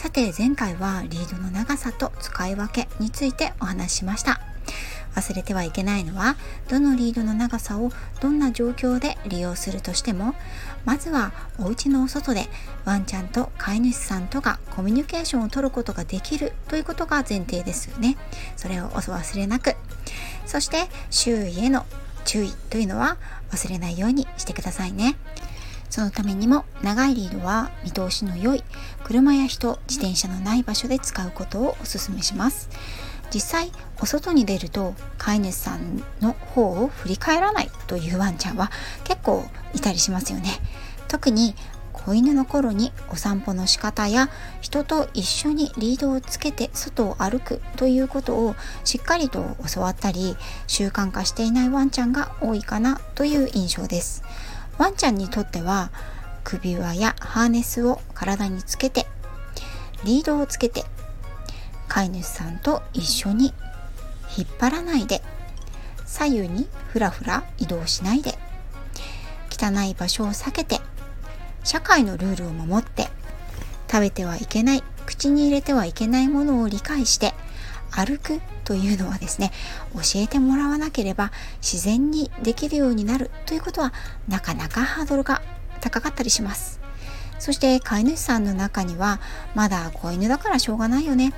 さて前回はリードの長さと使い分けについてお話ししました。忘れてはいけないのはどのリードの長さをどんな状況で利用するとしてもまずはお家のお外でワンちゃんと飼い主さんとがコミュニケーションをとることができるということが前提ですよね。それをお忘れなく。そして周囲への注意というのは忘れないようにしてくださいね。そのためにも長いリードは見通しの良い車や人自転車のない場所で使うことをお勧めします。実際お外に出ると飼い主さんの方を振り返らないというワンちゃんは結構いたりしますよね。特に子犬の頃にお散歩の仕方や人と一緒にリードをつけて外を歩くということをしっかりと教わったり習慣化していないワンちゃんが多いかなという印象です。ワンちゃんにとっては首輪やハーネスを体につけてリードをつけて飼い主さんと一緒に引っ張らないで左右にふらふら移動しないで汚い場所を避けて社会のルールを守って食べてはいけない口に入れてはいけないものを理解して歩くというのはですね教えてもらわなければ自然にできるようになるということはなかなかハードルが高かったりします。そして飼い主さんの中にはまだ子犬だからしょうがないよね。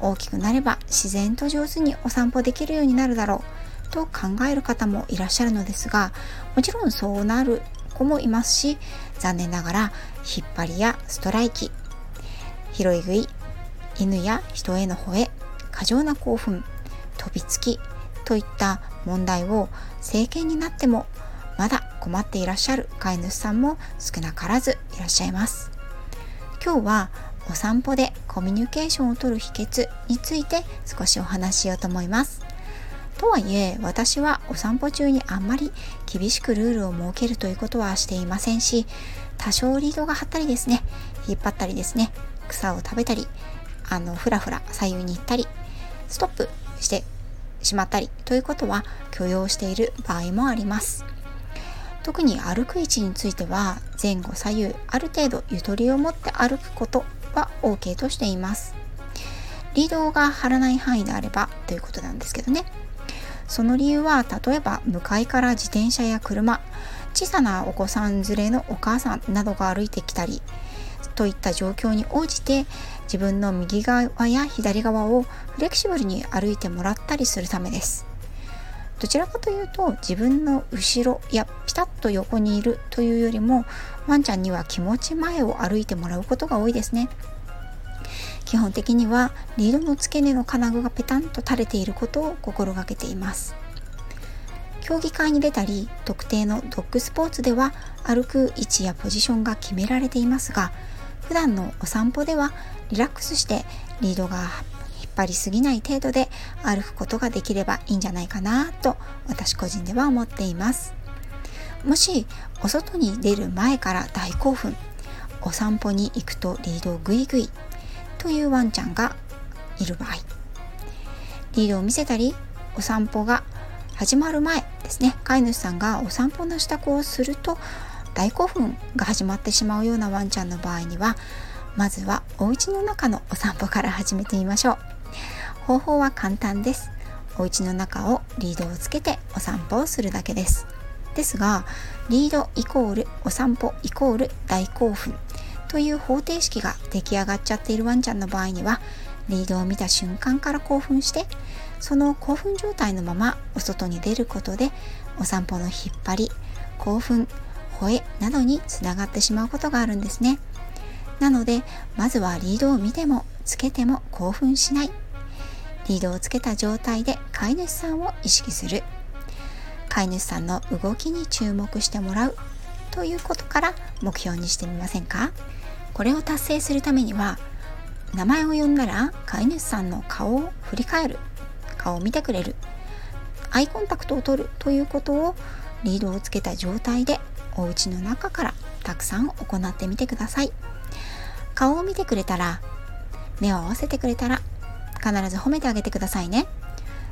大きくなれば自然と上手にお散歩できるようになるだろう。と考える方もいらっしゃるのですがもちろんそうなる子もいますし残念ながら引っ張りやストライキ拾い食い犬や人への吠え過剰な興奮飛びつきといった問題を成犬になってもまだ困っていらっしゃる飼い主さんも少なからずいらっしゃいます。今日はお散歩でコミュニケーションをとる秘訣について少しお話ししようと思います。とはいえ私はお散歩中にあんまり厳しくルールを設けるということはしていませんし多少リードが張ったりですね引っ張ったりですね草を食べたりあのふらふら左右に行ったりストップしてしまったりということは許容している場合もあります。特に歩く位置については前後左右ある程度ゆとりを持って歩くことは OK としています。リードが張らない範囲であればということなんですけどね。その理由は例えば向かいから自転車や車小さなお子さん連れのお母さんなどが歩いてきたりといった状況に応じて自分の右側や左側をフレキシブルに歩いてもらったりするためです。どちらかというと自分の後ろやピタッと横にいるというよりもワンちゃんには気持ち前を歩いてもらうことが多いですね。基本的にはリードの付け根の金具がペタンと垂れていることを心がけています。競技会に出たり特定のドッグスポーツでは歩く位置やポジションが決められていますが普段のお散歩ではリラックスしてリードが張りすぎない程度で歩くことができればいいんじゃないかなと私個人では思っています。もしお外に出る前から大興奮。お散歩に行くとリードをグイグイというワンちゃんがいる場合。リードを見せたりお散歩が始まる前ですね。飼い主さんがお散歩の支度をすると大興奮が始まってしまうようなワンちゃんの場合にはまずはお家の中のお散歩から始めてみましょう。方法は簡単です。お家の中をリードをつけてお散歩をするだけです。ですがリードイコールお散歩イコール大興奮という方程式が出来上がっちゃっているワンちゃんの場合にはリードを見た瞬間から興奮してその興奮状態のままお外に出ることでお散歩の引っ張り興奮吠えなどにつながってしまうことがあるんですね。なのでまずはリードを見てもつけても興奮しない。リードをつけた状態で飼い主さんを意識する。飼い主さんの動きに注目してもらう。ということから目標にしてみませんか？これを達成するためには名前を呼んだら飼い主さんの顔を振り返る。顔を見てくれる。アイコンタクトを取る。ということをリードをつけた状態でお家の中からたくさん行ってみてください。顔を見てくれたら目を合わせてくれたら必ず褒めてあげてくださいね。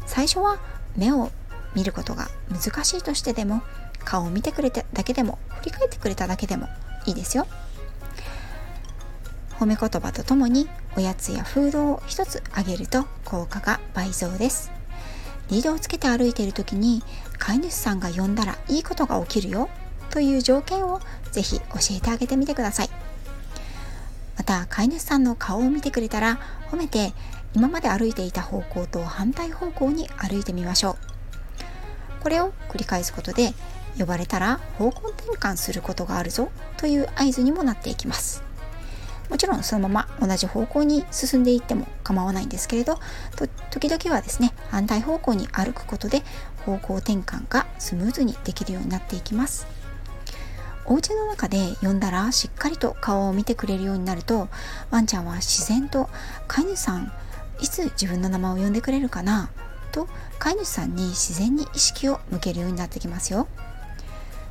最初は目を見ることが難しいとしてでも顔を見てくれただけでも振り返ってくれただけでもいいですよ。褒め言葉とともにおやつやフードを一つあげると効果が倍増です。リードをつけて歩いている時に飼い主さんが呼んだらいいことが起きるよ。という条件をぜひ教えてあげてみてください。また飼い主さんの顔を見てくれたら褒めて今まで歩いていた方向と反対方向に歩いてみましょう。これを繰り返すことで呼ばれたら方向転換することがあるぞという合図にもなっていきます。もちろんそのまま同じ方向に進んでいっても構わないんですけれど時々はですね反対方向に歩くことで方向転換がスムーズにできるようになっていきます。お家の中で呼んだらしっかりと顔を見てくれるようになるとワンちゃんは自然と飼い主さんいつ自分の名前を呼んでくれるかな？と飼い主さんに自然に意識を向けるようになってきますよ。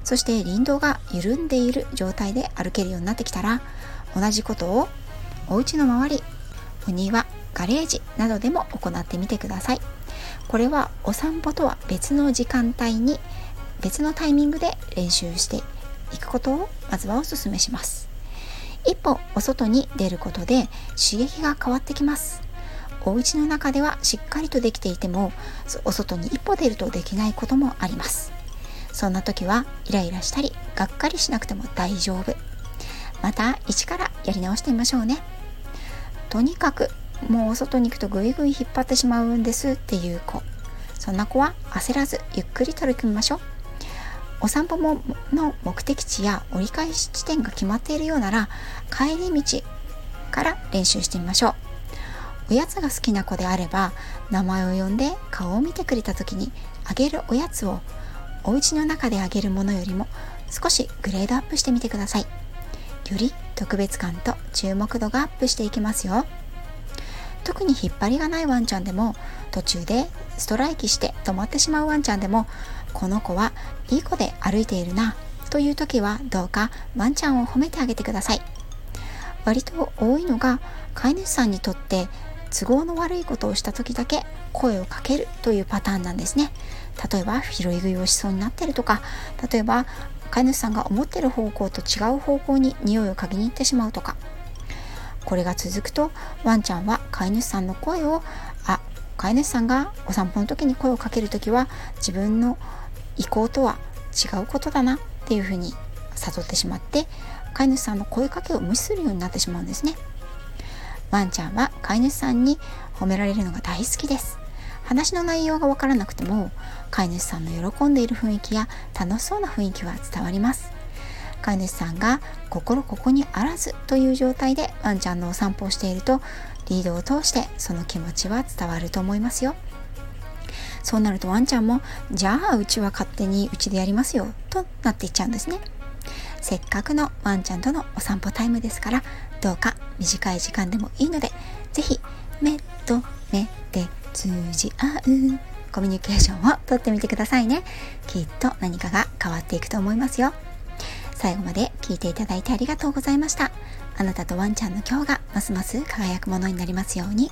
そして林道が緩んでいる状態で歩けるようになってきたら同じことをお家の周りお庭ガレージなどでも行ってみてください。これはお散歩とは別の時間帯に別のタイミングで練習していくことをまずはお勧めします。一歩お外に出ることで刺激が変わってきます。お家の中ではしっかりとできていてもお外に一歩出るとできないこともあります。そんな時はイライラしたりがっかりしなくても大丈夫。また一からやり直してみましょうね。とにかくもうお外に行くとグイグイ引っ張ってしまうんですっていう子。そんな子は焦らずゆっくり取り組みましょう。お散歩もの目的地や折り返し地点が決まっているようなら帰り道から練習してみましょう。おやつが好きな子であれば名前を呼んで顔を見てくれた時にあげるおやつをお家の中であげるものよりも少しグレードアップしてみてください。より特別感と注目度がアップしていきますよ。特に引っ張りがないワンちゃんでも途中でストライキして止まってしまうワンちゃんでもこの子はいい子で歩いているなという時はどうかワンちゃんを褒めてあげてください。割と多いのが飼い主さんにとって都合の悪いことをした時だけ声をかけるというパターンなんですね。例えば拾い食いをしそうになってるとか例えば飼い主さんが思ってる方向と違う方向に匂いを嗅ぎに行ってしまうとか。これが続くとワンちゃんは飼い主さんの声をあ飼い主さんがお散歩の時に声をかける時は自分の意向とは違うことだなっていうふうに悟ってしまって飼い主さんの声かけを無視するようになってしまうんですね。ワンちゃんは飼い主さんに褒められるのが大好きです。話の内容がわからなくても飼い主さんの喜んでいる雰囲気や楽しそうな雰囲気は伝わります。飼い主さんが心ここにあらずという状態でワンちゃんのお散歩をしているとリードを通してその気持ちは伝わると思いますよ。そうなるとワンちゃんもじゃあうちは勝手にうちでやりますよとなっていっちゃうんですね。せっかくのワンちゃんとのお散歩タイムですからどうか短い時間でもいいので是非目と目で通じ合うコミュニケーションをとってみてくださいね。きっと何かが変わっていくと思いますよ最後まで聞いていただいてありがとうございました。あなたとワンちゃんの今日がますます輝くものになりますように。